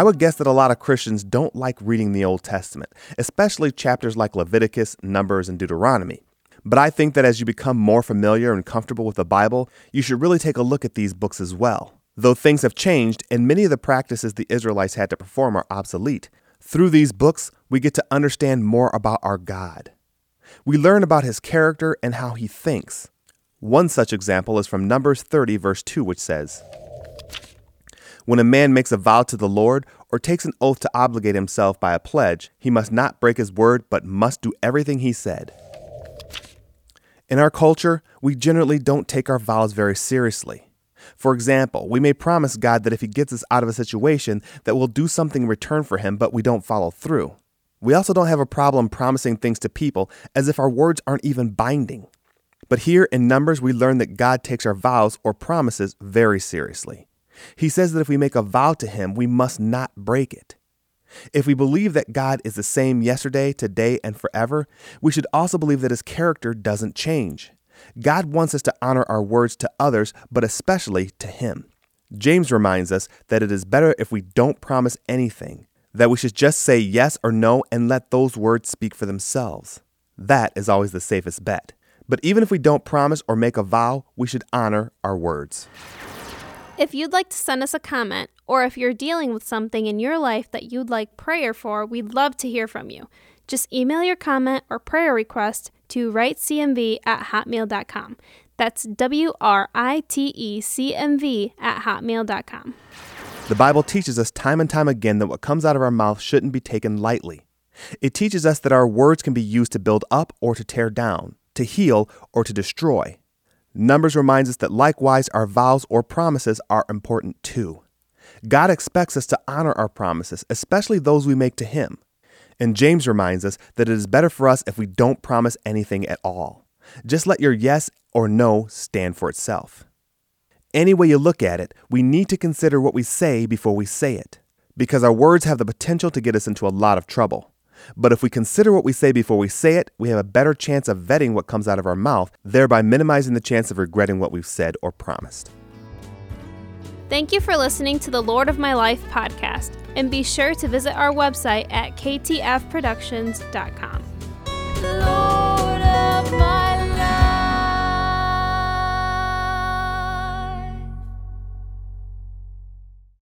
I would guess that a lot of Christians don't like reading the Old Testament, especially chapters like Leviticus, Numbers, and Deuteronomy. But I think that as you become more familiar and comfortable with the Bible, you should really take a look at these books as well. Though things have changed and many of the practices the Israelites had to perform are obsolete, through these books, we get to understand more about our God. We learn about his character and how he thinks. One such example is from Numbers 30, verse 2, which says, When a man makes a vow to the Lord or takes an oath to obligate himself by a pledge, he must not break his word, but must do everything he said. In our culture, we generally don't take our vows very seriously. For example, we may promise God that if He gets us out of a situation, that we'll do something in return for Him, but we don't follow through. We also don't have a problem promising things to people as if our words aren't even binding. But here in Numbers, we learn that God takes our vows or promises very seriously. He says that if we make a vow to Him, we must not break it. If we believe that God is the same yesterday, today, and forever, we should also believe that His character doesn't change. God wants us to honor our words to others, but especially to Him. James reminds us that it is better if we don't promise anything, that we should just say yes or no and let those words speak for themselves. That is always the safest bet. But even if we don't promise or make a vow, we should honor our words. If you'd like to send us a comment, or if you're dealing with something in your life that you'd like prayer for, we'd love to hear from you. Just email your comment or prayer request to writecmv at hotmail.com. That's W R I T E C M V at hotmail.com. The Bible teaches us time and time again that what comes out of our mouth shouldn't be taken lightly. It teaches us that our words can be used to build up or to tear down, to heal or to destroy. Numbers reminds us that likewise our vows or promises are important too. God expects us to honor our promises, especially those we make to Him. And James reminds us that it is better for us if we don't promise anything at all. Just let your yes or no stand for itself. Any way you look at it, we need to consider what we say before we say it, because our words have the potential to get us into a lot of trouble. But if we consider what we say before we say it, we have a better chance of vetting what comes out of our mouth, thereby minimizing the chance of regretting what we've said or promised. Thank you for listening to the Lord of My Life podcast, and be sure to visit our website at ktfproductions.com.